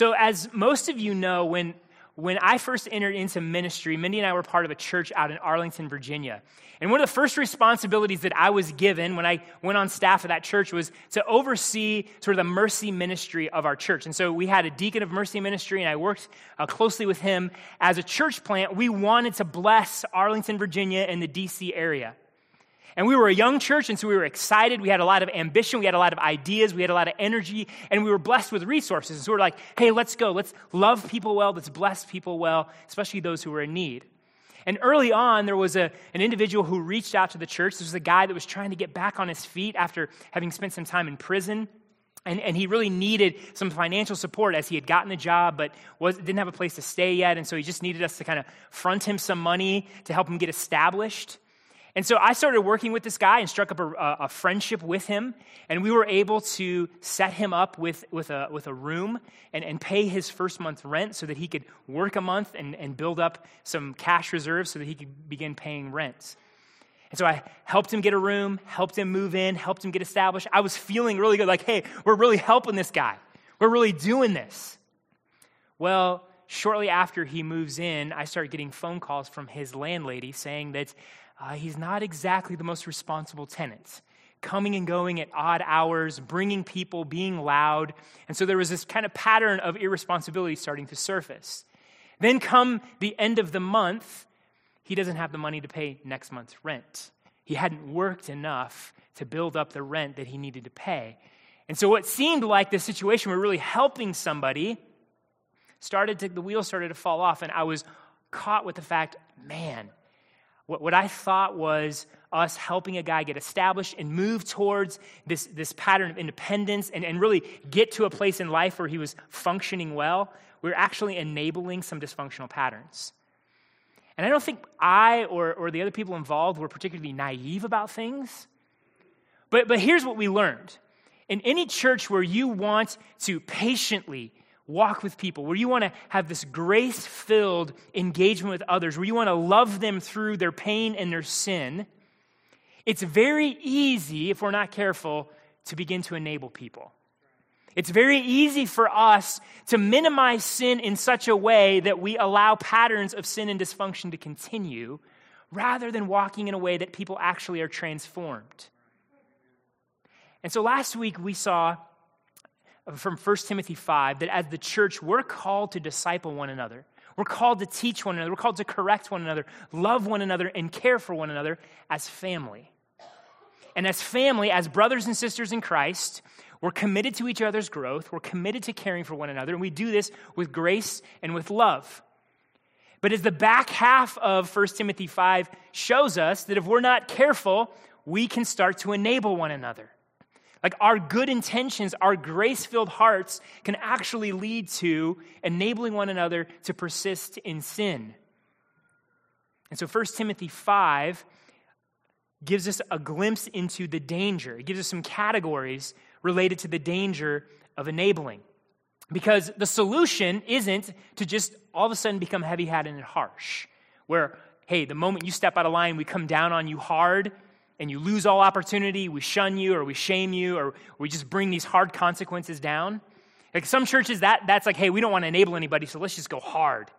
So, as most of you know, when when I first entered into ministry, Mindy and I were part of a church out in Arlington, Virginia. And one of the first responsibilities that I was given when I went on staff at that church was to oversee sort of the mercy ministry of our church. And so we had a deacon of mercy ministry, and I worked uh, closely with him. As a church plant, we wanted to bless Arlington, Virginia, and the DC area. And we were a young church, and so we were excited. We had a lot of ambition. We had a lot of ideas. We had a lot of energy, and we were blessed with resources. And so we are like, hey, let's go. Let's love people well. Let's bless people well, especially those who were in need. And early on, there was a, an individual who reached out to the church. This was a guy that was trying to get back on his feet after having spent some time in prison. And, and he really needed some financial support as he had gotten a job, but was, didn't have a place to stay yet. And so he just needed us to kind of front him some money to help him get established. And so I started working with this guy and struck up a, a, friendship with him. And we were able to set him up with, with, a, with a room and, and pay his first month's rent so that he could work a month and, and build up some cash reserves so that he could begin paying rent. And so I helped him get a room, helped him move in, helped him get established. I was feeling really good like, hey, we're really helping this guy. We're really doing this. Well, shortly after he moves in, I start getting phone calls from his landlady saying that uh, he's not exactly the most responsible tenant. Coming and going at odd hours, bringing people, being loud. And so there was this kind of pattern of irresponsibility starting to surface. Then, come the end of the month, he doesn't have the money to pay next month's rent. He hadn't worked enough to build up the rent that he needed to pay. And so, what seemed like the situation where really helping somebody started to, the wheels started to fall off. And I was caught with the fact, man, what, what I thought was us helping a guy get established and move towards this, this pattern of independence and, and really get to a place in life where he was functioning well, we we're actually enabling some dysfunctional patterns. And I don't think I or, or the other people involved were particularly naive about things. But, but here's what we learned. In any church where you want to patiently walk with people, where you want to have this grace filled engagement with others, where you want to love them through their pain and their sin, it's very easy, if we're not careful, to begin to enable people. It's very easy for us to minimize sin in such a way that we allow patterns of sin and dysfunction to continue rather than walking in a way that people actually are transformed. And so last week we saw from 1 Timothy 5 that as the church, we're called to disciple one another. We're called to teach one another. We're called to correct one another, love one another, and care for one another as family. And as family, as brothers and sisters in Christ, we're committed to each other's growth. We're committed to caring for one another. And we do this with grace and with love. But as the back half of 1 Timothy 5 shows us, that if we're not careful, we can start to enable one another. Like our good intentions, our grace filled hearts can actually lead to enabling one another to persist in sin. And so 1 Timothy 5 gives us a glimpse into the danger. It gives us some categories related to the danger of enabling. Because the solution isn't to just all of a sudden become heavy handed and harsh, where, hey, the moment you step out of line, we come down on you hard and you lose all opportunity, we shun you or we shame you or we just bring these hard consequences down. Like some churches, that, that's like, hey, we don't want to enable anybody, so let's just go hard.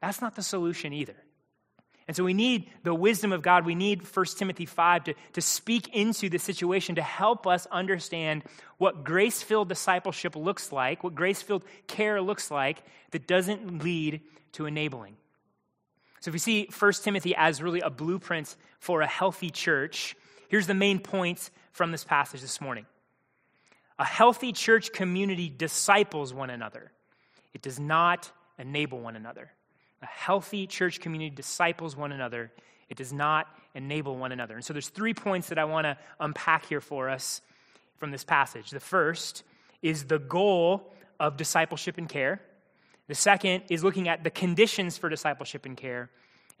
That's not the solution either. And so we need the wisdom of God. We need 1 Timothy 5 to, to speak into the situation to help us understand what grace filled discipleship looks like, what grace filled care looks like that doesn't lead to enabling. So if we see 1 Timothy as really a blueprint for a healthy church, here's the main points from this passage this morning. A healthy church community disciples one another. It does not enable one another. A healthy church community disciples one another. It does not enable one another. And so there's three points that I want to unpack here for us from this passage. The first is the goal of discipleship and care. The second is looking at the conditions for discipleship and care.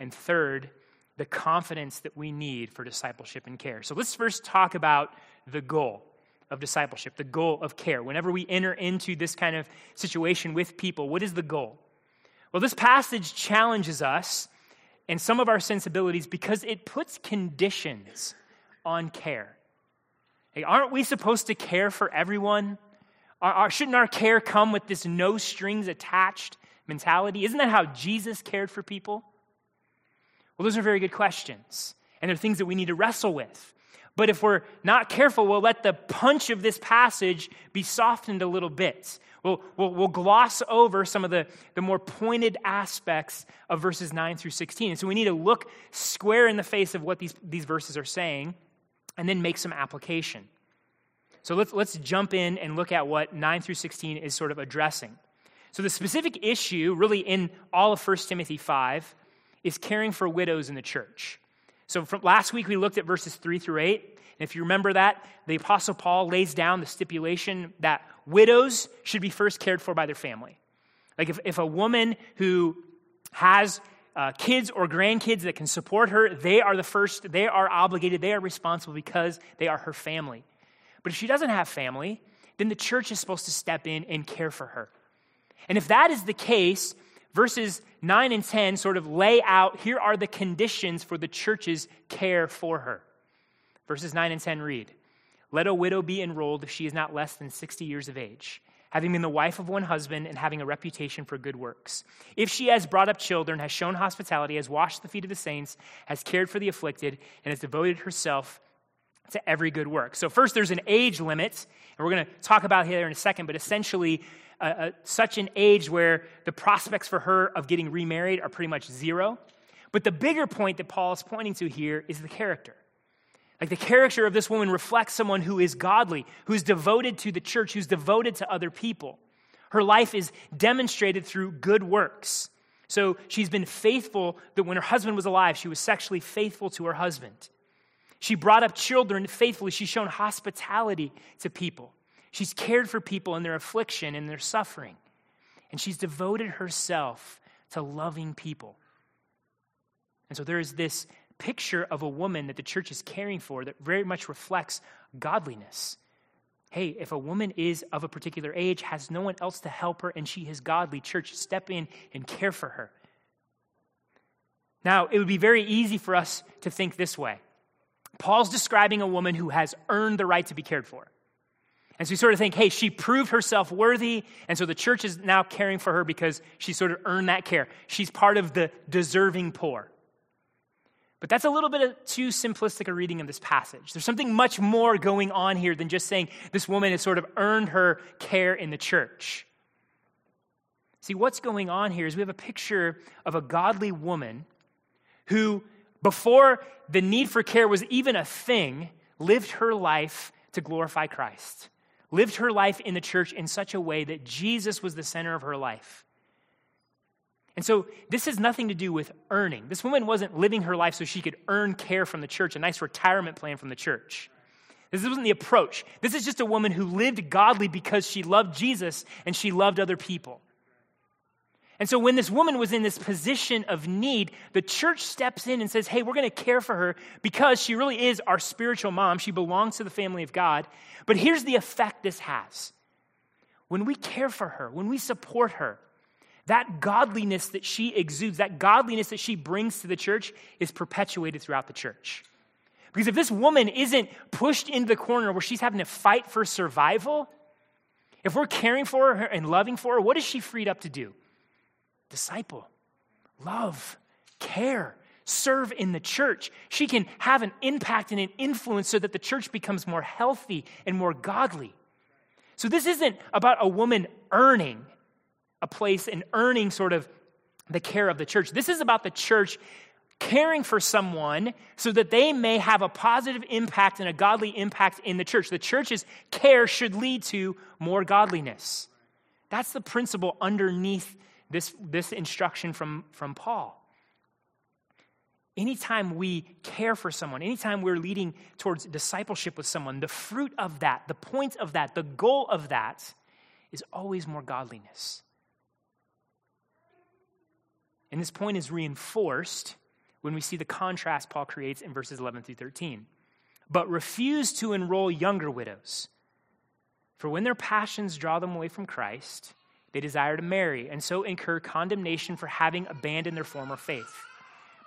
And third, the confidence that we need for discipleship and care. So let's first talk about the goal of discipleship, the goal of care. Whenever we enter into this kind of situation with people, what is the goal? Well, this passage challenges us and some of our sensibilities because it puts conditions on care. Hey, aren't we supposed to care for everyone? Our, our, shouldn't our care come with this no strings attached mentality? Isn't that how Jesus cared for people? Well, those are very good questions, and they're things that we need to wrestle with. But if we're not careful, we'll let the punch of this passage be softened a little bit. We'll, we'll, we'll, gloss over some of the, the more pointed aspects of verses 9 through 16. And so we need to look square in the face of what these, these verses are saying and then make some application. So let's, let's jump in and look at what 9 through 16 is sort of addressing. So the specific issue, really, in all of 1 Timothy 5, is caring for widows in the church. So from last week we looked at verses 3 through 8. And if you remember that, the apostle Paul lays down the stipulation that widows should be first cared for by their family. Like if, if a woman who has uh, kids or grandkids that can support her, they are the first, they are obligated, they are responsible because they are her family. But if she doesn't have family, then the church is supposed to step in and care for her. And if that is the case, verses 9 and 10 sort of lay out here are the conditions for the church's care for her. Verses 9 and 10 read Let a widow be enrolled if she is not less than 60 years of age, having been the wife of one husband and having a reputation for good works. If she has brought up children, has shown hospitality, has washed the feet of the saints, has cared for the afflicted, and has devoted herself to every good work. So, first, there's an age limit, and we're going to talk about here in a second, but essentially, such an age where the prospects for her of getting remarried are pretty much zero. But the bigger point that Paul is pointing to here is the character. Like the character of this woman reflects someone who is godly, who's devoted to the church, who's devoted to other people. Her life is demonstrated through good works. So she's been faithful that when her husband was alive, she was sexually faithful to her husband. She brought up children faithfully. She's shown hospitality to people. She's cared for people in their affliction and their suffering. And she's devoted herself to loving people. And so there is this picture of a woman that the church is caring for that very much reflects godliness. Hey, if a woman is of a particular age, has no one else to help her, and she is godly, church, step in and care for her. Now, it would be very easy for us to think this way Paul's describing a woman who has earned the right to be cared for. And so we sort of think, hey, she proved herself worthy, and so the church is now caring for her because she sort of earned that care. She's part of the deserving poor. But that's a little bit too simplistic a reading of this passage. There's something much more going on here than just saying this woman has sort of earned her care in the church. See, what's going on here is we have a picture of a godly woman who, before the need for care was even a thing, lived her life to glorify Christ lived her life in the church in such a way that Jesus was the center of her life. And so this has nothing to do with earning. This woman wasn't living her life so she could earn care from the church, a nice retirement plan from the church. This wasn't the approach. This is just a woman who lived godly because she loved Jesus and she loved other people. And so when this woman was in this position of need, the church steps in and says, Hey, we're going to care for her because she really is our spiritual mom. She belongs to the family of God. But here's the effect this has when we care for her, when we support her, that godliness that she exudes, that godliness that she brings to the church is perpetuated throughout the church. Because if this woman isn't pushed into the corner where she's having to fight for survival, if we're caring for her and loving for her, what is she freed up to do? Disciple, love, care, serve in the church. She can have an impact and an influence so that the church becomes more healthy and more godly. So, this isn't about a woman earning a place and earning sort of the care of the church. This is about the church caring for someone so that they may have a positive impact and a godly impact in the church. The church's care should lead to more godliness. That's the principle underneath this, this instruction from, from Paul. Anytime we care for someone, anytime we're leading towards discipleship with someone, the fruit of that, the point of that, the goal of that is always more godliness. And this point is reinforced when we see the contrast Paul creates in verses 11 through 13. But refuse to enroll younger widows. For when their passions draw them away from Christ, they desire to marry and so incur condemnation for having abandoned their former faith.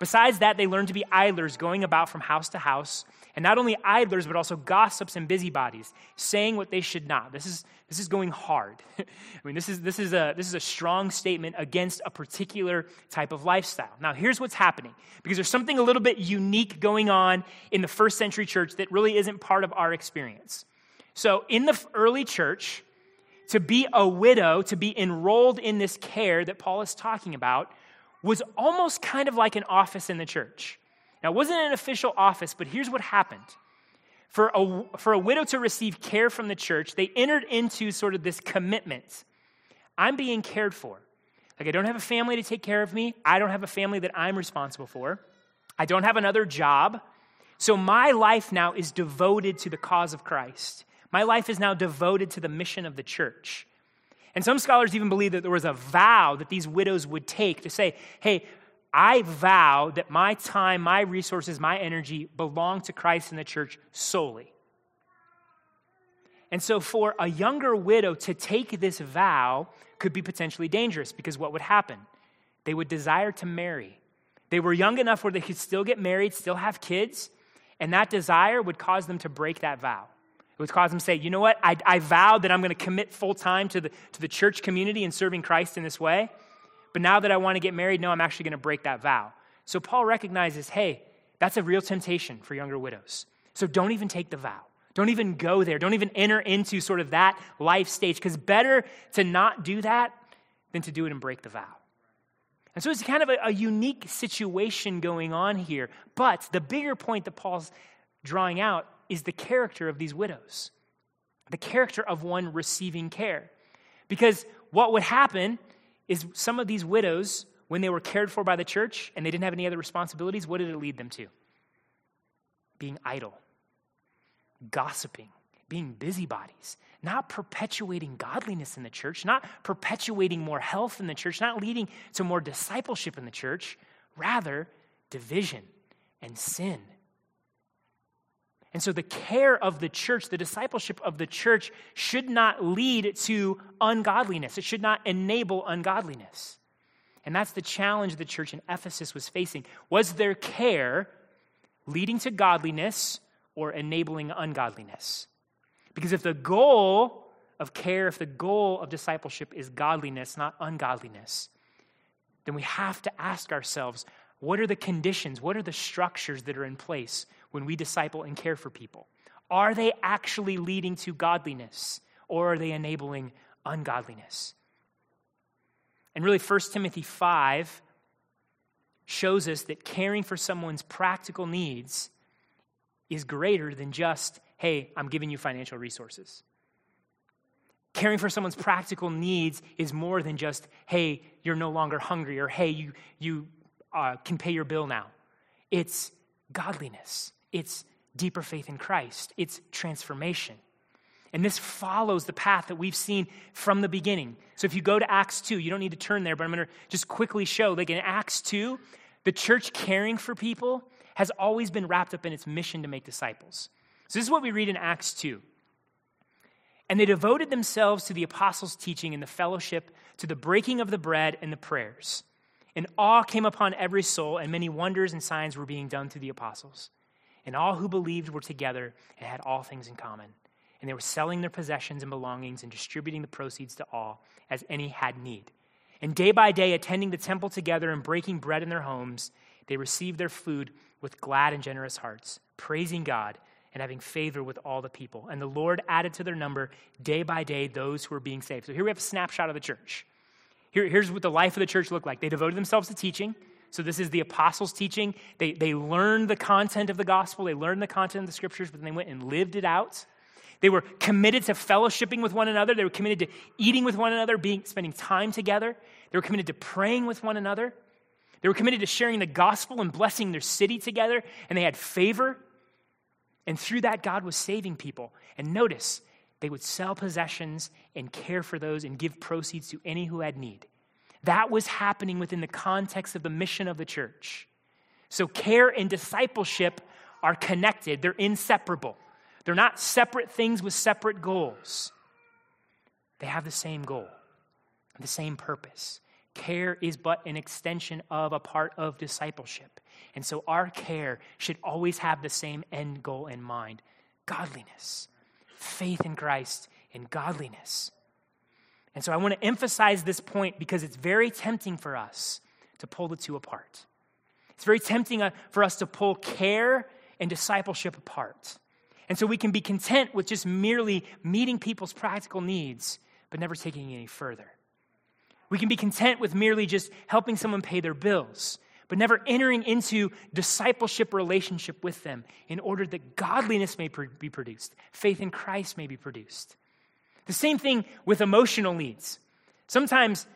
Besides that, they learn to be idlers, going about from house to house, and not only idlers, but also gossips and busybodies, saying what they should not. This is, this is going hard. I mean, this is, this, is a, this is a strong statement against a particular type of lifestyle. Now, here's what's happening because there's something a little bit unique going on in the first century church that really isn't part of our experience. So, in the early church, to be a widow, to be enrolled in this care that Paul is talking about, was almost kind of like an office in the church. Now, it wasn't an official office, but here's what happened. For a, for a widow to receive care from the church, they entered into sort of this commitment I'm being cared for. Like, I don't have a family to take care of me, I don't have a family that I'm responsible for, I don't have another job. So, my life now is devoted to the cause of Christ. My life is now devoted to the mission of the church. And some scholars even believe that there was a vow that these widows would take to say, hey, I vow that my time, my resources, my energy belong to Christ and the church solely. And so, for a younger widow to take this vow could be potentially dangerous because what would happen? They would desire to marry. They were young enough where they could still get married, still have kids, and that desire would cause them to break that vow. It would cause them to say, you know what, I, I vowed that I'm going to commit full time to the, to the church community and serving Christ in this way. But now that I want to get married, no, I'm actually going to break that vow. So Paul recognizes, hey, that's a real temptation for younger widows. So don't even take the vow. Don't even go there. Don't even enter into sort of that life stage, because better to not do that than to do it and break the vow. And so it's kind of a, a, unique situation going on here. But the bigger point that Paul's drawing out is the character of these widows, the character of one receiving care. Because what would happen is some of these widows, when they were cared for by the church and they didn't have any other responsibilities, what did it lead them to? Being idle, gossiping, being busybodies, not perpetuating godliness in the church, not perpetuating more health in the church, not leading to more discipleship in the church, rather, division and sin and so the care of the church, the discipleship of the church, should not lead to ungodliness. It should not enable ungodliness. And that's the challenge the church in Ephesus was facing. Was their care leading to godliness or enabling ungodliness? Because if the goal of care, if the goal of discipleship is godliness, not ungodliness, then we have to ask ourselves what are the conditions? What are the structures that are in place when we disciple and care for people? Are they actually leading to godliness or are they enabling ungodliness? And really, 1 Timothy 5 shows us that caring for someone's practical needs is greater than just, hey, I'm giving you financial resources. Caring for someone's practical needs is more than just, hey, you're no longer hungry, or hey, you, you uh, can pay your bill now. It's godliness, it's deeper faith in Christ, it's transformation. And this follows the path that we've seen from the beginning. So if you go to Acts 2, you don't need to turn there, but I'm going to just quickly show like in Acts 2, the church caring for people has always been wrapped up in its mission to make disciples. So this is what we read in Acts 2. And they devoted themselves to the apostles' teaching and the fellowship, to the breaking of the bread and the prayers. And awe came upon every soul, and many wonders and signs were being done through the apostles. And all who believed were together and had all things in common. And they were selling their possessions and belongings and distributing the proceeds to all as any had need. And day by day, attending the temple together and breaking bread in their homes, they received their food with glad and generous hearts, praising God and having favor with all the people. And the Lord added to their number day by day those who were being saved. So here we have a snapshot of the church. Here, here's what the life of the church looked like they devoted themselves to teaching. So, this is the apostles' teaching. They, they learned the content of the gospel, they learned the content of the scriptures, but then they went and lived it out. They were committed to fellowshipping with one another. They were committed to eating with one another, being, spending time together. They were committed to praying with one another. They were committed to sharing the gospel and blessing their city together, and they had favor. And through that, God was saving people. And notice, they would sell possessions and care for those and give proceeds to any who had need. That was happening within the context of the mission of the church. So, care and discipleship are connected, they're inseparable. They're not separate things with separate goals. They have the same goal, the same purpose care is but an extension of a part of discipleship. And so our care should always have the same end goal in mind godliness, faith in Christ, and godliness. And so I want to emphasize this point because it's very tempting for us to pull the two apart. It's very tempting uh, for us to pull care and discipleship apart. And so we can be content with just merely meeting people's practical needs, but never taking any further. We can be content with merely just helping someone pay their bills, but never entering into discipleship relationship with them in order that godliness may be produced, faith in Christ may be produced. The same thing with emotional needs. Sometimes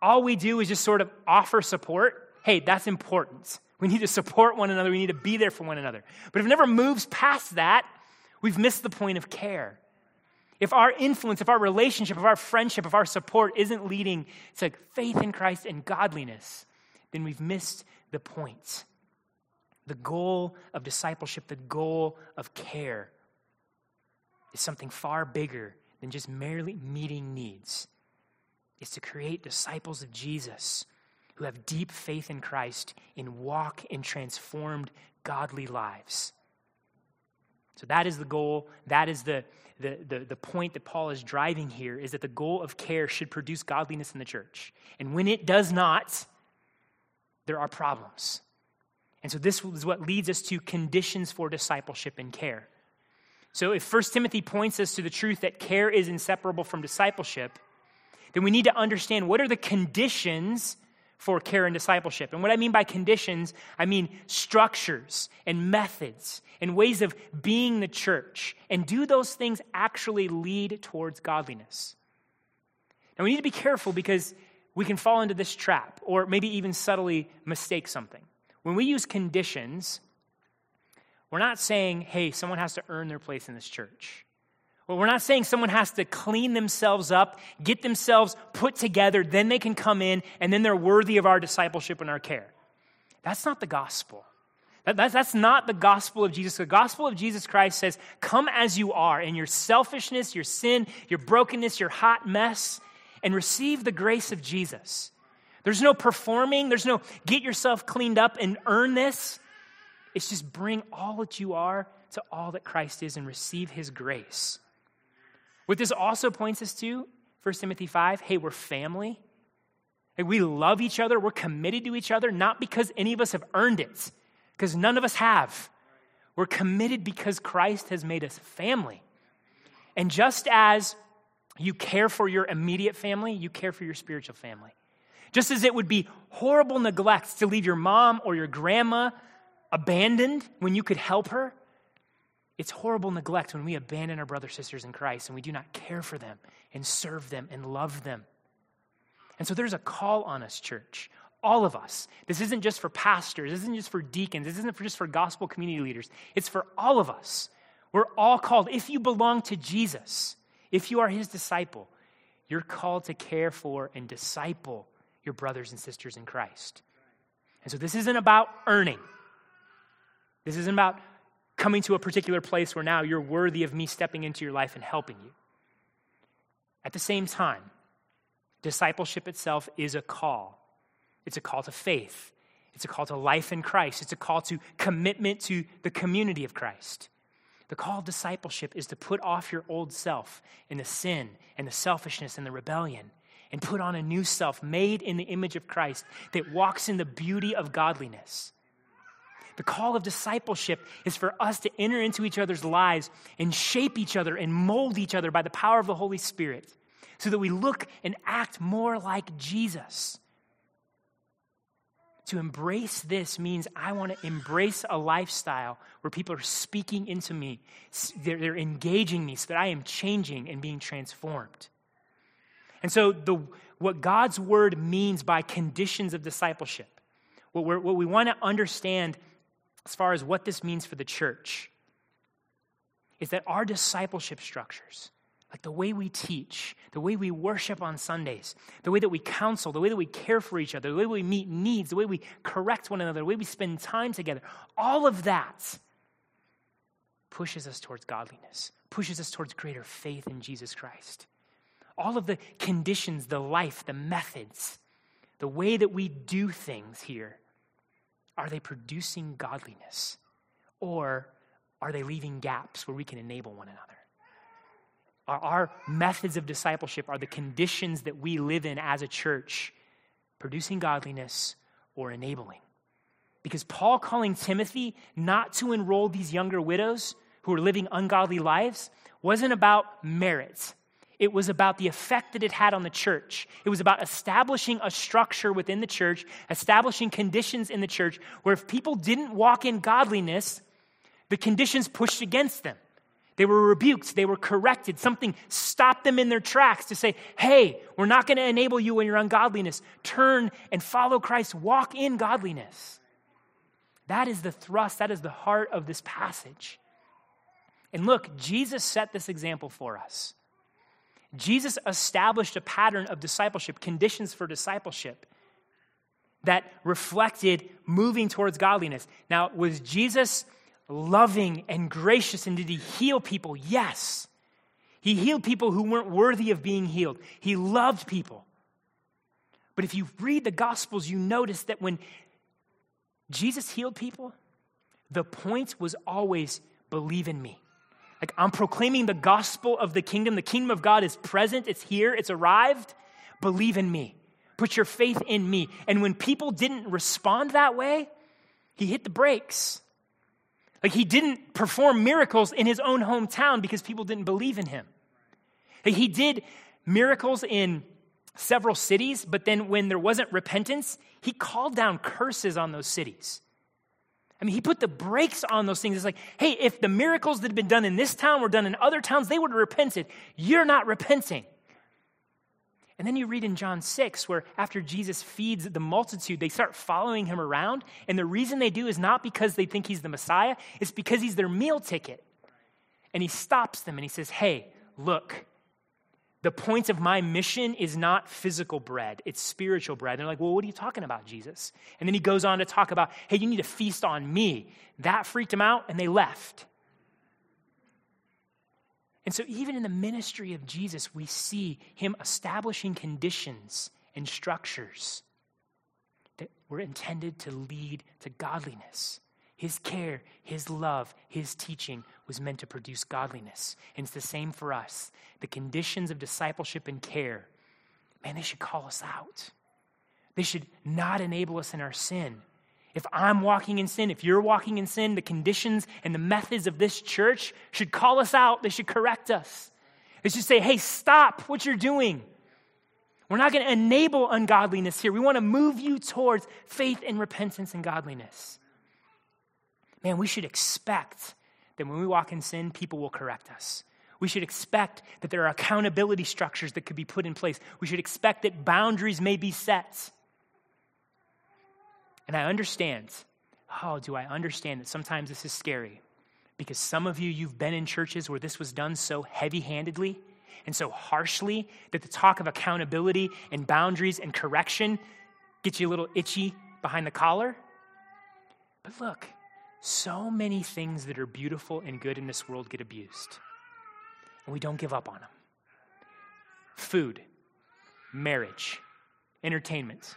all we do is just sort of offer support. Hey, that's important. We need to support one another. We need to be there for one another. But if it never moves past that, we've missed the point of care. If our influence, if our relationship, if our friendship, if our support isn't leading to faith in Christ and godliness, then we've missed the point. The goal of discipleship, the goal of care, is something far bigger than just merely meeting needs. It's to create disciples of Jesus who have deep faith in Christ and walk in transformed, godly lives. So that is the goal. That is the, the, the, the, point that Paul is driving here is that the goal of care should produce godliness in the church. And when it does not, there are problems. And so this is what leads us to conditions for discipleship and care. So if 1 Timothy points us to the truth that care is inseparable from discipleship, then we need to understand what are the conditions for care and discipleship. And what I mean by conditions, I mean structures and methods and ways of being the church. And do those things actually lead towards godliness? Now we need to be careful because we can fall into this trap or maybe even subtly mistake something. When we use conditions, we're not saying, hey, someone has to earn their place in this church. Well, we're not saying someone has to clean themselves up, get themselves put together, then they can come in, and then they're worthy of our discipleship and our care. That's not the gospel. That, that's, that's not the gospel of Jesus. The gospel of Jesus Christ says, Come as you are in your selfishness, your sin, your brokenness, your hot mess, and receive the grace of Jesus. There's no performing, there's no get yourself cleaned up and earn this. It's just bring all that you are to all that Christ is and receive his grace. What this also points us to, 1 Timothy 5, hey, we're family. We love each other. We're committed to each other, not because any of us have earned it, because none of us have. We're committed because Christ has made us family. And just as you care for your immediate family, you care for your spiritual family. Just as it would be horrible neglect to leave your mom or your grandma abandoned when you could help her. It's horrible neglect when we abandon our brothers sisters in Christ and we do not care for them and serve them and love them. And so there's a call on us, church. All of us. This isn't just for pastors. This isn't just for deacons. This isn't just for gospel community leaders. It's for all of us. We're all called. If you belong to Jesus, if you are his disciple, you're called to care for and disciple your brothers and sisters in Christ. And so this isn't about earning. This isn't about coming to a particular place where now you're worthy of me stepping into your life and helping you. At the same time, discipleship itself is a call. It's a call to faith. It's a call to life in Christ. It's a call to commitment to the community of Christ. The call of discipleship is to put off your old self and the sin and the selfishness and the rebellion and put on a new self made in the image of Christ that walks in the beauty of godliness. The call of discipleship is for us to enter into each other's lives and shape each other and mold each other by the power of the Holy Spirit so that we look and act more like Jesus. To embrace this means I want to embrace a lifestyle where people are speaking into me, they're, they're engaging me so that I am changing and being transformed. And so, the, what God's word means by conditions of discipleship, what, what we want to understand as far as what this means for the church is that our discipleship structures, like the way we teach, the way we worship on Sundays, the way that we counsel, the way that we care for each other, the way we meet needs, the way we correct one another, the way we spend time together, all of that pushes us towards godliness, pushes us towards greater faith in Jesus Christ. All of the conditions, the life, the methods the way that we do things here, are they producing godliness? Or are they leaving gaps where we can enable one another? Are our methods of discipleship, are the conditions that we live in as a church producing godliness or enabling? Because Paul calling Timothy not to enroll these younger widows who are living ungodly lives wasn't about merit. It was about the effect that it had on the church. It was about establishing a structure within the church, establishing conditions in the church where if people didn't walk in godliness, the conditions pushed against them. They were rebuked, they were corrected. Something stopped them in their tracks to say, hey, we're not going to enable you in your ungodliness. Turn and follow Christ, walk in godliness. That is the thrust, that is the heart of this passage. And look, Jesus set this example for us. Jesus established a pattern of discipleship, conditions for discipleship that reflected moving towards godliness. Now, was Jesus loving and gracious and did he heal people? Yes. He healed people who weren't worthy of being healed. He loved people. But if you read the Gospels, you notice that when Jesus healed people, the point was always believe in me. Like, I'm proclaiming the gospel of the kingdom. The kingdom of God is present, it's here, it's arrived. Believe in me. Put your faith in me. And when people didn't respond that way, he hit the brakes. Like, he didn't perform miracles in his own hometown because people didn't believe in him. He did miracles in several cities, but then when there wasn't repentance, he called down curses on those cities. I mean, he put the brakes on those things. It's like, hey, if the miracles that had been done in this town were done in other towns, they would have repented. You're not repenting. And then you read in John 6, where after Jesus feeds the multitude, they start following him around. And the reason they do is not because they think he's the Messiah, it's because he's their meal ticket. And he stops them and he says, hey, look, the point of my mission is not physical bread, it's spiritual bread. And they're like, well, what are you talking about, Jesus? And then he goes on to talk about, hey, you need to feast on me. That freaked them out, and they left. And so, even in the ministry of Jesus, we see him establishing conditions and structures that were intended to lead to godliness. His care, His love, His teaching was meant to produce godliness. And it's the same for us. The conditions of discipleship and care, man, they should call us out. They should not enable us in our sin. If I'm walking in sin, if you're walking in sin, the conditions and the methods of this church should call us out. They should correct us. They should say, hey, stop what you're doing. We're not going to enable ungodliness here. We want to move you towards faith and repentance and godliness man, we should expect that when we walk in sin, people will correct us. We should expect that there are accountability structures that could be put in place. We should expect that boundaries may be set. And I understand, oh, do I understand that sometimes this is scary? Because some of you, you've been in churches where this was done so heavy handedly and so harshly that the talk of accountability and boundaries and correction gets you a little itchy behind the collar. But look, so many things that are beautiful and good in this world get abused, and we don't give up on them. Food, marriage, entertainment,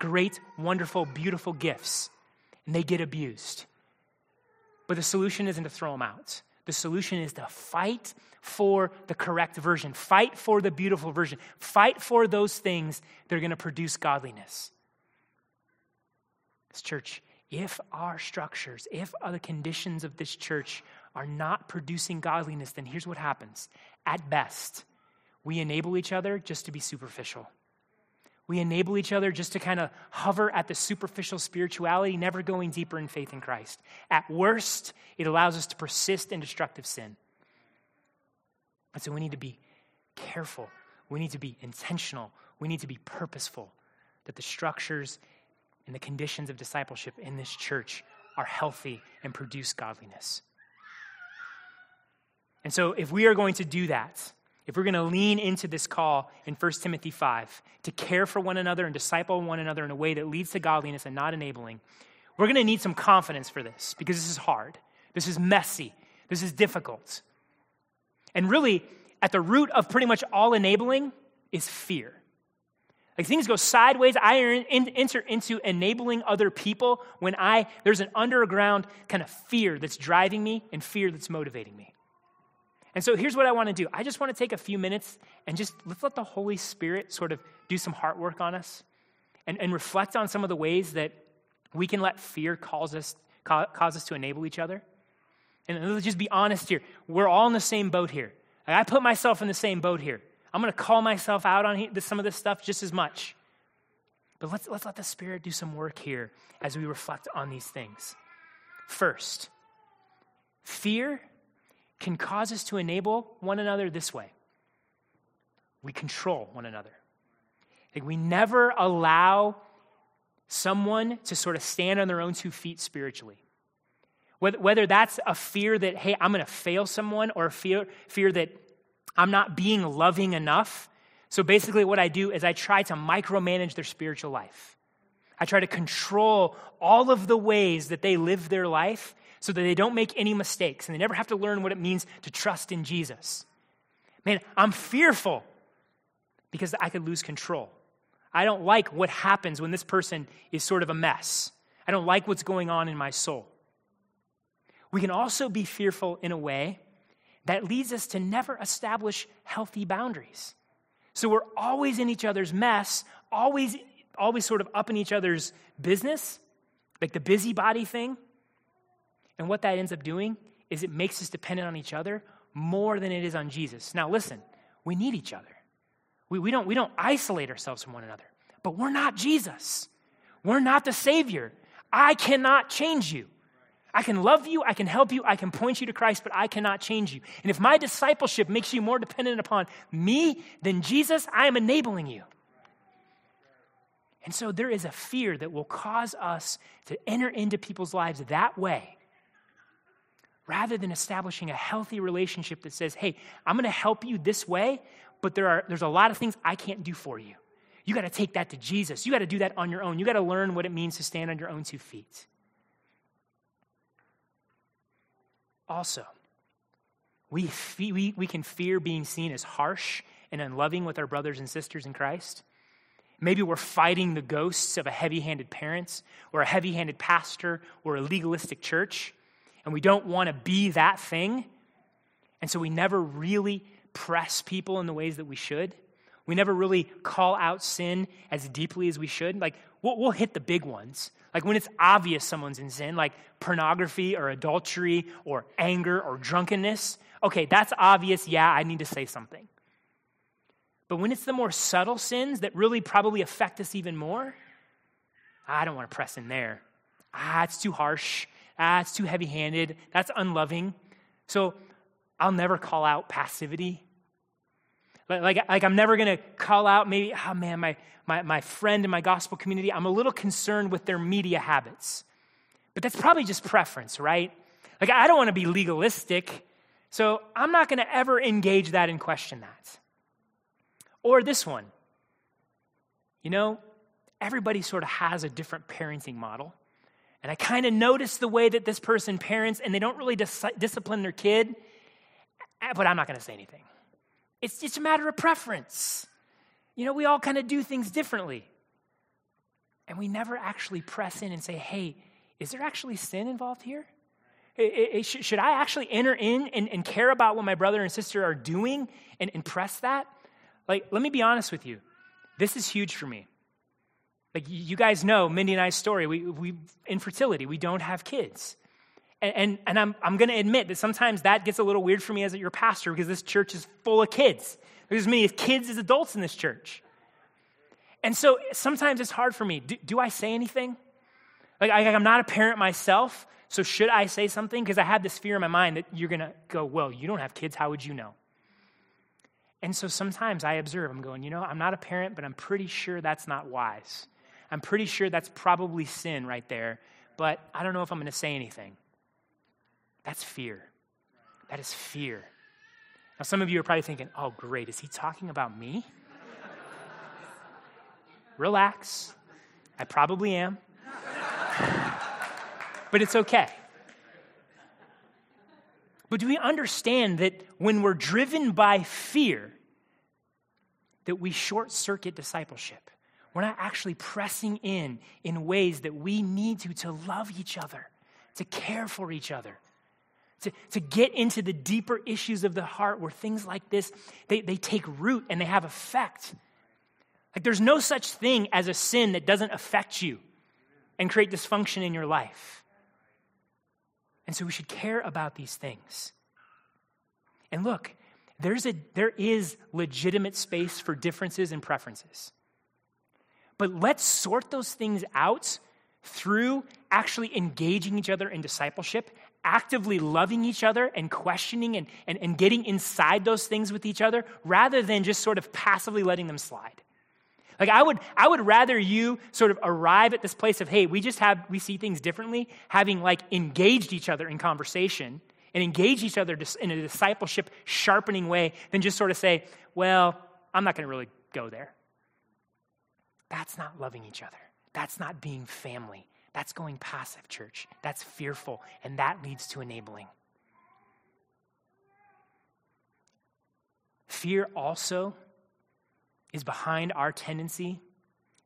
great, wonderful, beautiful gifts, and they get abused. But the solution isn't to throw them out. The solution is to fight for the correct version, fight for the beautiful version, fight for those things that are going to produce godliness. This church if our structures, if the conditions of this church are not producing godliness, then here's what happens. At best, we enable each other just to be superficial. We enable each other just to kind of hover at the superficial spirituality, never going deeper in faith in Christ. At worst, it allows us to persist in destructive sin. And so we need to be careful. We need to be intentional. We need to be purposeful that the structures and the conditions of discipleship in this church are healthy and produce godliness. And so, if we are going to do that, if we're going to lean into this call in 1 Timothy 5 to care for one another and disciple one another in a way that leads to godliness and not enabling, we're going to need some confidence for this because this is hard. This is messy. This is difficult. And really, at the root of pretty much all enabling is fear. Like things go sideways. I enter into enabling other people when I there's an underground kind of fear that's driving me and fear that's motivating me. And so here's what I want to do. I just want to take a few minutes and just let's let the Holy Spirit sort of do some heart work on us and, and reflect on some of the ways that we can let fear cause us, cause us to enable each other. And let's just be honest here. We're all in the same boat here. I put myself in the same boat here. I'm going to call myself out on some of this stuff just as much. But let's, let's let the Spirit do some work here as we reflect on these things. First, fear can cause us to enable one another this way we control one another. Like we never allow someone to sort of stand on their own two feet spiritually. Whether, that's a fear that, hey, I'm going to fail someone, or a fear, fear that I'm not being loving enough. So basically, what I do is I try to micromanage their spiritual life. I try to control all of the ways that they live their life so that they don't make any mistakes and they never have to learn what it means to trust in Jesus. Man, I'm fearful because I could lose control. I don't like what happens when this person is sort of a mess. I don't like what's going on in my soul. We can also be fearful in a way that leads us to never establish healthy boundaries. So we're always in each other's mess, always, always sort of up in each other's business, like the busybody thing. And what that ends up doing is it makes us dependent on each other more than it is on Jesus. Now, listen, we need each other. We, we, don't, we don't isolate ourselves from one another, but we're not Jesus. We're not the Savior. I cannot change you. I can love you, I can help you, I can point you to Christ, but I cannot change you. And if my discipleship makes you more dependent upon me than Jesus, I am enabling you. And so there is a fear that will cause us to enter into people's lives that way rather than establishing a healthy relationship that says, hey, I'm going to help you this way, but there are, there's a lot of things I can't do for you. You got to take that to Jesus. You got to do that on your own. You got to learn what it means to stand on your own two feet. Also, we, we, we can fear being seen as harsh and unloving with our brothers and sisters in Christ. Maybe we're fighting the ghosts of a heavy handed parent or a heavy handed pastor or a legalistic church, and we don't want to be that thing. And so we never really press people in the ways that we should. We never really call out sin as deeply as we should. Like, we'll, we'll hit the big ones. Like when it's obvious someone's in sin, like pornography or adultery or anger or drunkenness. Okay, that's obvious. Yeah, I need to say something. But when it's the more subtle sins that really probably affect us even more, I don't want to press in there. Ah, it's too harsh. Ah, it's too heavy handed. That's unloving. So I'll never call out passivity like, like I'm never going to call out maybe, oh man, my, my, my friend in my gospel community, I'm a little concerned with their media habits. But that's probably just preference, right? Like, I don't want to be legalistic, so I'm not going to ever engage that and question that. Or this one. You know, everybody sort of has a different parenting model. And I kind of notice the way that this person parents, and they don't really dis- discipline their kid, eh, but I'm not going to say anything. It's just a matter of preference. You know, we all kind of do things differently. And we never actually press in and say, hey, is there actually sin involved here? Should I actually enter in and, care about what my brother and sister are doing and, and press that? Like, let me be honest with you. This is huge for me. Like, you guys know Mindy and I's story. We, we infertility, we don't have kids. And, and, and I'm, I'm going to admit that sometimes that gets a little weird for me as your pastor because this church is full of kids. There's as many kids as adults in this church. And so sometimes it's hard for me. Do, do I say anything? Like, I, I'm not a parent myself, so should I say something? Because I have this fear in my mind that you're going to go, well, you don't have kids, how would you know? And so sometimes I observe, I'm going, you know, I'm not a parent, but I'm pretty sure that's not wise. I'm pretty sure that's probably sin right there, but I don't know if I'm going to say anything. That's fear. That is fear. Now, some of you are probably thinking, oh, great, is he talking about me? Relax. I probably am. but it's okay. But do we understand that when we're driven by fear, that we short circuit discipleship? we're not actually pressing in in ways that we need to to love each other, to care for each other. To, to get into the deeper issues of the heart where things like this they, they take root and they have effect. Like there's no such thing as a sin that doesn't affect you and create dysfunction in your life. And so we should care about these things. And look there's a there is legitimate space for differences and preferences. But let's sort those things out through actually engaging each other in discipleship, actively loving each other and questioning and, and, and getting inside those things with each other rather than just sort of passively letting them slide. Like I would, I would rather you sort of arrive at this place of, hey, we just have, we see things differently, having like engaged each other in conversation and engage each other in a discipleship sharpening way than just sort of say, well, I'm not going to really go there. That's not loving each other. That's not being family. That's going passive, church. That's fearful, and that leads to enabling. Fear also is behind our tendency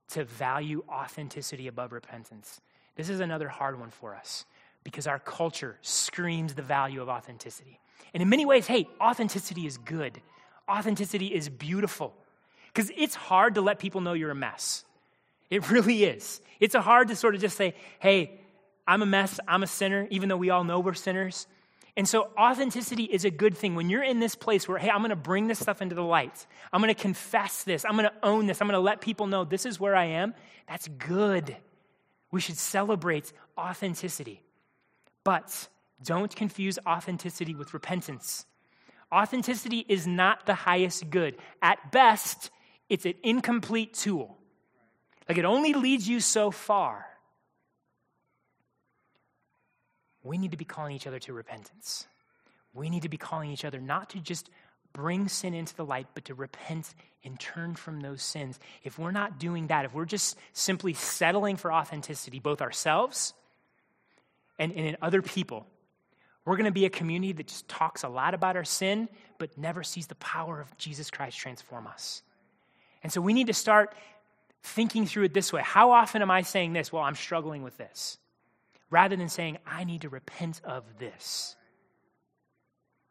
to value authenticity above repentance. This is another hard one for us because our culture screams the value of authenticity. And in many ways, hey, authenticity is good, authenticity is beautiful. Because it's hard to let people know you're a mess. It really is. It's hard to sort of just say, hey, I'm a mess, I'm a sinner, even though we all know we're sinners. And so, authenticity is a good thing. When you're in this place where, hey, I'm going to bring this stuff into the light, I'm going to confess this, I'm going to own this, I'm going to let people know this is where I am, that's good. We should celebrate authenticity. But don't confuse authenticity with repentance. Authenticity is not the highest good. At best, it's an incomplete tool. Like it only leads you so far. We need to be calling each other to repentance. We need to be calling each other not to just bring sin into the light, but to repent and turn from those sins. If we're not doing that, if we're just simply settling for authenticity, both ourselves and, and in other people, we're going to be a community that just talks a lot about our sin, but never sees the power of Jesus Christ transform us. And so we need to start thinking through it this way How often am I saying this? Well, I'm struggling with this. Rather than saying, I need to repent of this.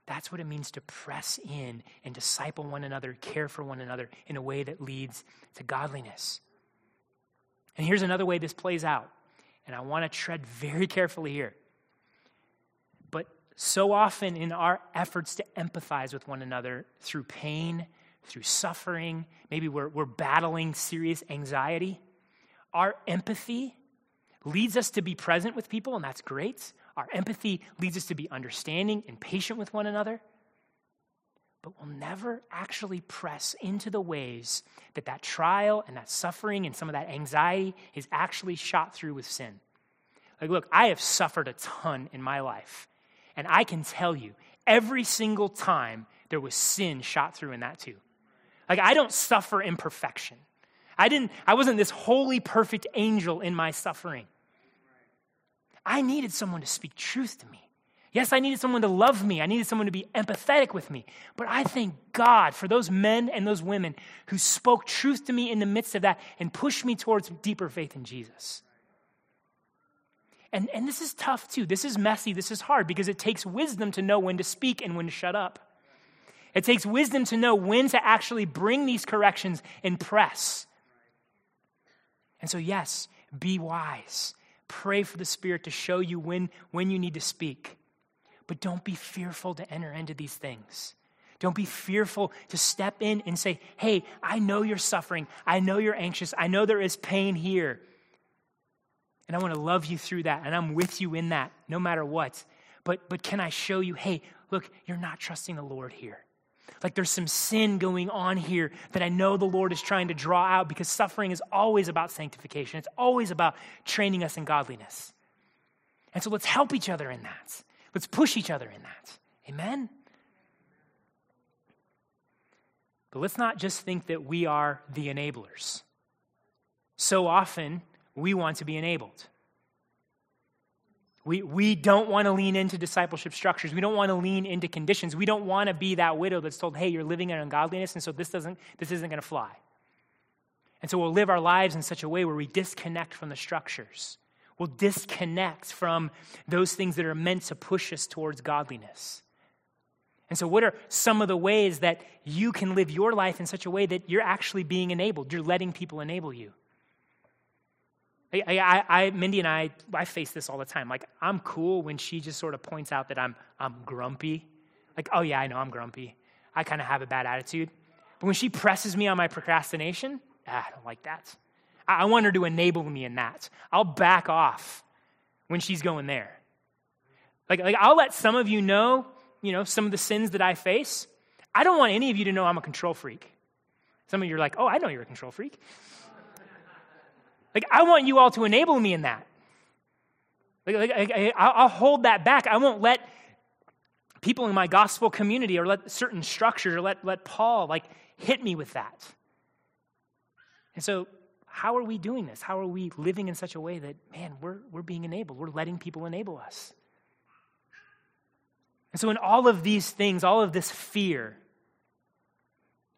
That's what it means to press in and disciple one another, care for one another in a way that leads to godliness. And here's another way this plays out. And I want to tread very carefully here. But so often in our efforts to empathize with one another through pain through suffering, maybe we're, we're battling serious anxiety. Our empathy leads us to be present with people, and that's great. Our empathy leads us to be understanding and patient with one another. But we'll never actually press into the ways that that trial and that suffering and some of that anxiety is actually shot through with sin. Like, look, I have suffered a ton in my life, and I can tell you, every single time there was sin shot through in that too. Like I don't suffer imperfection. I didn't I wasn't this holy perfect angel in my suffering. I needed someone to speak truth to me. Yes, I needed someone to love me. I needed someone to be empathetic with me. But I thank God for those men and those women who spoke truth to me in the midst of that and pushed me towards deeper faith in Jesus. And, and this is tough too. This is messy. This is hard because it takes wisdom to know when to speak and when to shut up. It takes wisdom to know when to actually bring these corrections and press. And so, yes, be wise. Pray for the Spirit to show you when, when you need to speak. But don't be fearful to enter into these things. Don't be fearful to step in and say, Hey, I know you're suffering. I know you're anxious. I know there is pain here. And I want to love you through that. And I'm with you in that, no matter what. But, but can I show you, hey, look, you're not trusting the Lord here. Like there's some sin going on here that I know the Lord is trying to draw out because suffering is always about sanctification. It's always about training us in godliness. And so let's help each other in that. Let's push each other in that. Amen? But let's not just think that we are the enablers. So often, we want to be enabled. We, we don't want to lean into discipleship structures. We don't want to lean into conditions. We don't want to be that widow that's told, hey, you're living in ungodliness, and so this, doesn't, this isn't going to fly. And so we'll live our lives in such a way where we disconnect from the structures. We'll disconnect from those things that are meant to push us towards godliness. And so, what are some of the ways that you can live your life in such a way that you're actually being enabled? You're letting people enable you. I, I, I, Mindy and I, I face this all the time. Like, I'm cool when she just sort of points out that I'm, I'm grumpy. Like, oh, yeah, I know I'm grumpy. I kind of have a bad attitude. But when she presses me on my procrastination, ah, I don't like that. I, I want her to enable me in that. I'll back off when she's going there. Like, like, I'll let some of you know, you know, some of the sins that I face. I don't want any of you to know I'm a control freak. Some of you are like, oh, I know you're a control freak. Like, I want you all to enable me in that. Like, like I, I'll hold that back. I won't let people in my gospel community or let certain structures or let, let Paul like hit me with that. And so, how are we doing this? How are we living in such a way that, man, we're, we're being enabled? We're letting people enable us. And so, in all of these things, all of this fear,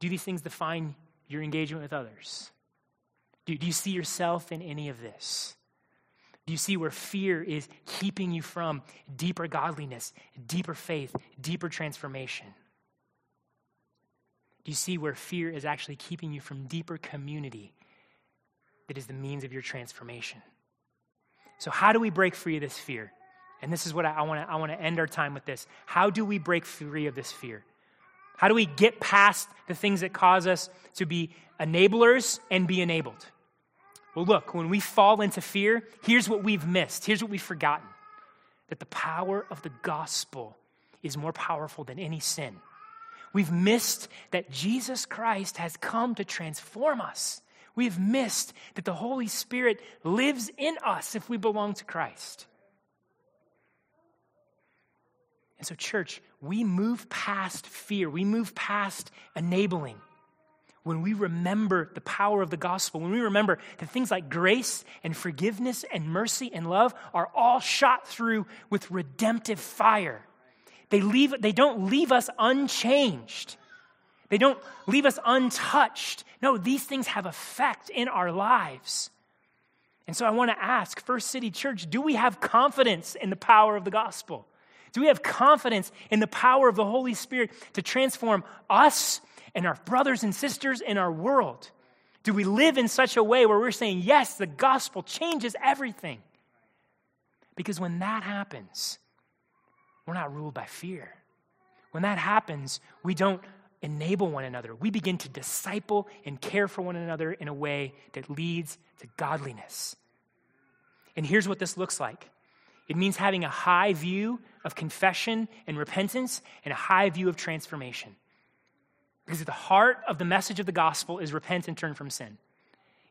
do these things define your engagement with others? Do, do you see yourself in any of this? Do you see where fear is keeping you from deeper godliness, deeper faith, deeper transformation? Do you see where fear is actually keeping you from deeper community that is the means of your transformation? So, how do we break free of this fear? And this is what I, I want to I wanna end our time with this. How do we break free of this fear? How do we get past the things that cause us to be enablers and be enabled? Well, look, when we fall into fear, here's what we've missed. Here's what we've forgotten that the power of the gospel is more powerful than any sin. We've missed that Jesus Christ has come to transform us. We've missed that the Holy Spirit lives in us if we belong to Christ. And so, church, we move past fear, we move past enabling when we remember the power of the gospel, when we remember that things like grace and forgiveness and mercy and love are all shot through with redemptive fire. They, leave, they don't leave us unchanged. They don't leave us untouched. No, these things have effect in our lives. And so I want to ask First City Church do we have confidence in the power of the gospel? Do we have confidence in the power of the Holy Spirit to transform us and our brothers and sisters in our world? Do we live in such a way where we're saying, yes, the gospel changes everything? Because when that happens, we're not ruled by fear. When that happens, we don't enable one another. We begin to disciple and care for one another in a way that leads to godliness. And here's what this looks like it means having a high view of confession and repentance and a high view of transformation. Because at the heart of the message of the gospel is repent and turn from sin.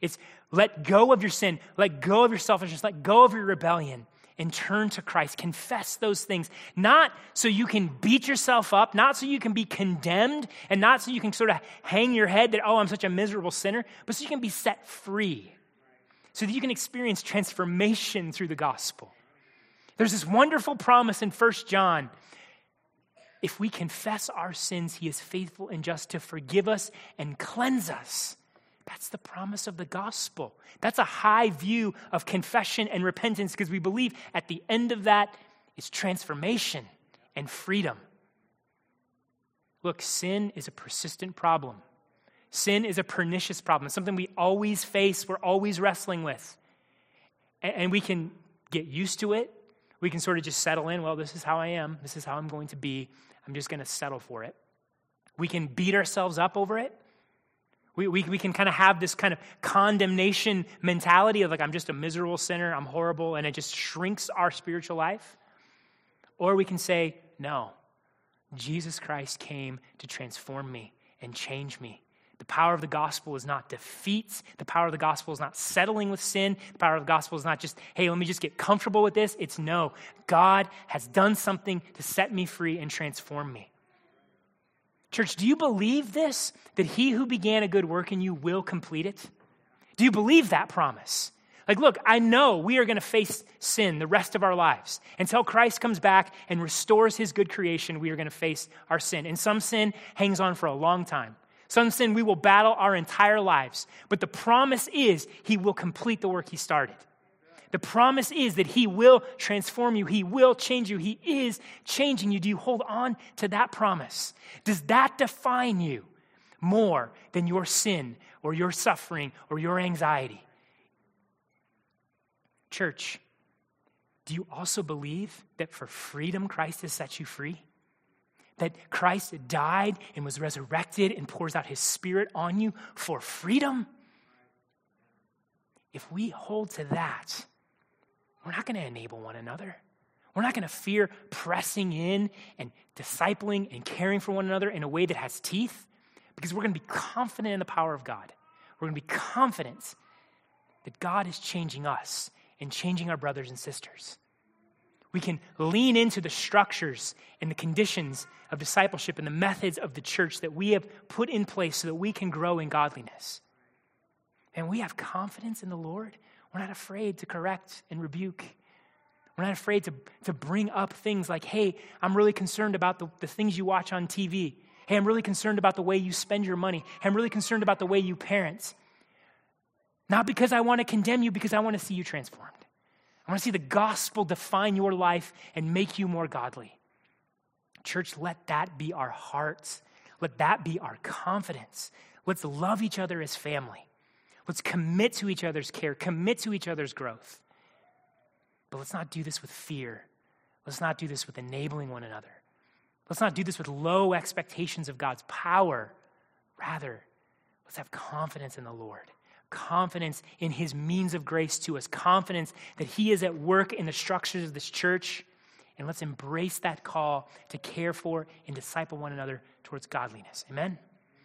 It's let go of your sin, let go of your selfishness, let go of your rebellion, and turn to Christ. Confess those things, not so you can beat yourself up, not so you can be condemned, and not so you can sort of hang your head that, oh, I'm such a miserable sinner, but so you can be set free, so that you can experience transformation through the gospel. There's this wonderful promise in First John if we confess our sins, he is faithful and just to forgive us and cleanse us. That's the promise of the gospel. That's a high view of confession and repentance because we believe at the end of that is transformation and freedom. Look, sin is a persistent problem. Sin is a pernicious problem, something we always face, we're always wrestling with. And we can get used to it. We can sort of just settle in, well, this is how I am, this is how I'm going to be. I'm just going to settle for it. We can beat ourselves up over it. We, we, we can kind of have this kind of condemnation mentality of like, I'm just a miserable sinner, I'm horrible, and it just shrinks our spiritual life. Or we can say, no, Jesus Christ came to transform me and change me. The power of the gospel is not defeat. The power of the gospel is not settling with sin. The power of the gospel is not just, hey, let me just get comfortable with this. It's no, God has done something to set me free and transform me. Church, do you believe this? That he who began a good work in you will complete it? Do you believe that promise? Like, look, I know we are going to face sin the rest of our lives. Until Christ comes back and restores his good creation, we are going to face our sin. And some sin hangs on for a long time. Some sin we will battle our entire lives. But the promise is He will complete the work He started. The promise is that He will transform you, He will change you, He is changing you. Do you hold on to that promise? Does that define you more than your sin or your suffering or your anxiety? Church, do you also believe that for freedom Christ has set you free? That Christ died and was resurrected and pours out his spirit on you for freedom? If we hold to that, we're not going to enable one another. We're not going to fear pressing in and discipling and caring for one another in a way that has teeth because we're going to be confident in the power of God. We're going to be confident that God is changing us and changing our brothers and sisters. We can lean into the structures and the conditions of discipleship and the methods of the church that we have put in place so that we can grow in godliness. And we have confidence in the Lord. We're not afraid to correct and rebuke. We're not afraid to, to bring up things like, hey, I'm really concerned about the, the things you watch on TV. Hey, I'm really concerned about the way you spend your money. Hey, I'm really concerned about the way you parent. Not because I want to condemn you, because I want to see you transformed. I want to see the gospel define your life and make you more godly. Church, let that be our hearts. Let that be our confidence. Let's love each other as family. Let's commit to each other's care, commit to each other's growth. But let's not do this with fear. Let's not do this with enabling one another. Let's not do this with low expectations of God's power. Rather, let's have confidence in the Lord confidence in his means of grace to us, confidence that he is at work in the structures of this church. And let's embrace that call to care for and disciple one another towards godliness. Amen.